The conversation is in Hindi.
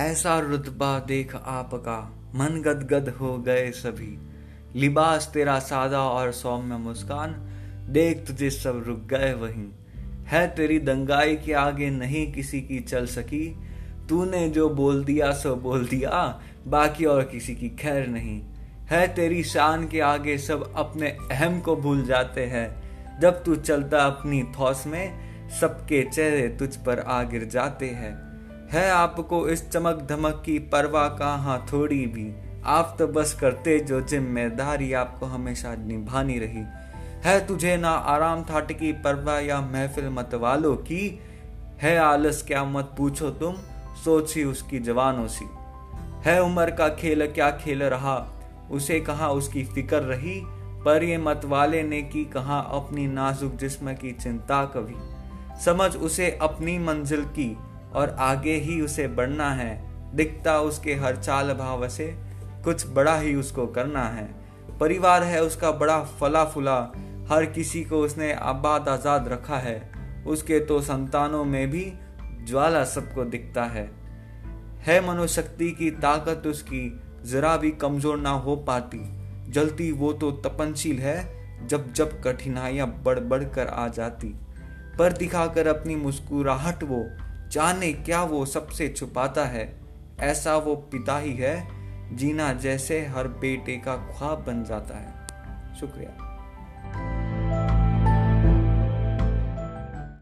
ऐसा रुतबा देख आपका, मन गदगद हो गए सभी। लिबास तेरा सादा और सौम्य मुस्कान, देख तुझे सब रुक गए वहीं। है तेरी दंगाई के आगे नहीं किसी की चल सकी। तूने जो बोल दिया, सो बोल दिया, बाकी और किसी की खैर नहीं। है तेरी शान के आगे सब अपने अहम को भूल जाते हैं। जब तू चलता अपनी थौस में सबके चेहरे तुझ पर आ गिर जाते हैं। है आपको इस चमक धमक की परवाह कहाँ थोड़ी भी? आप तो बस करते जो ज़िम्मेदारी आपको हमेशा निभानी रही। है तुझे ना आराम की परवाह या महफिल मत वालों की? है आलस क्या मत पूछो तुम? सोच ही उसकी जवानों सी। है उम्र का खेल क्या खेल रहा? उसे कहा उसकी फ़िक्र रही? पर ये मतवाले ने की कहा अपनी नाजुक जिस्म की चिंता कभी? समझ उसे अपनी मंजिल की और आगे ही उसे बढ़ना है। दिखता उसके हर चाल भाव से, कुछ बड़ा ही उसको करना है। परिवार है उसका बड़ा फला फुला हर किसी को उसने आबाद आज़ाद रखा है। उसके तो संतानों में भी ज्वाला सबको दिखता है। है मनोशक्ति की ताकत उसकी, जरा भी कमज़ोर ना हो पाती। जलती वो तो तपनशील है जब जब कठिनाइयाँ बढ़ बढ़ कर आ जाती। पर दिखाकर अपनी मुस्कुराहट वो, जाने क्या वो सबसे छुपाता है? ऐसा वो पिता ही है, जीना जैसे हर बेटे का ख्वाब बन जाता है। शुक्रिया।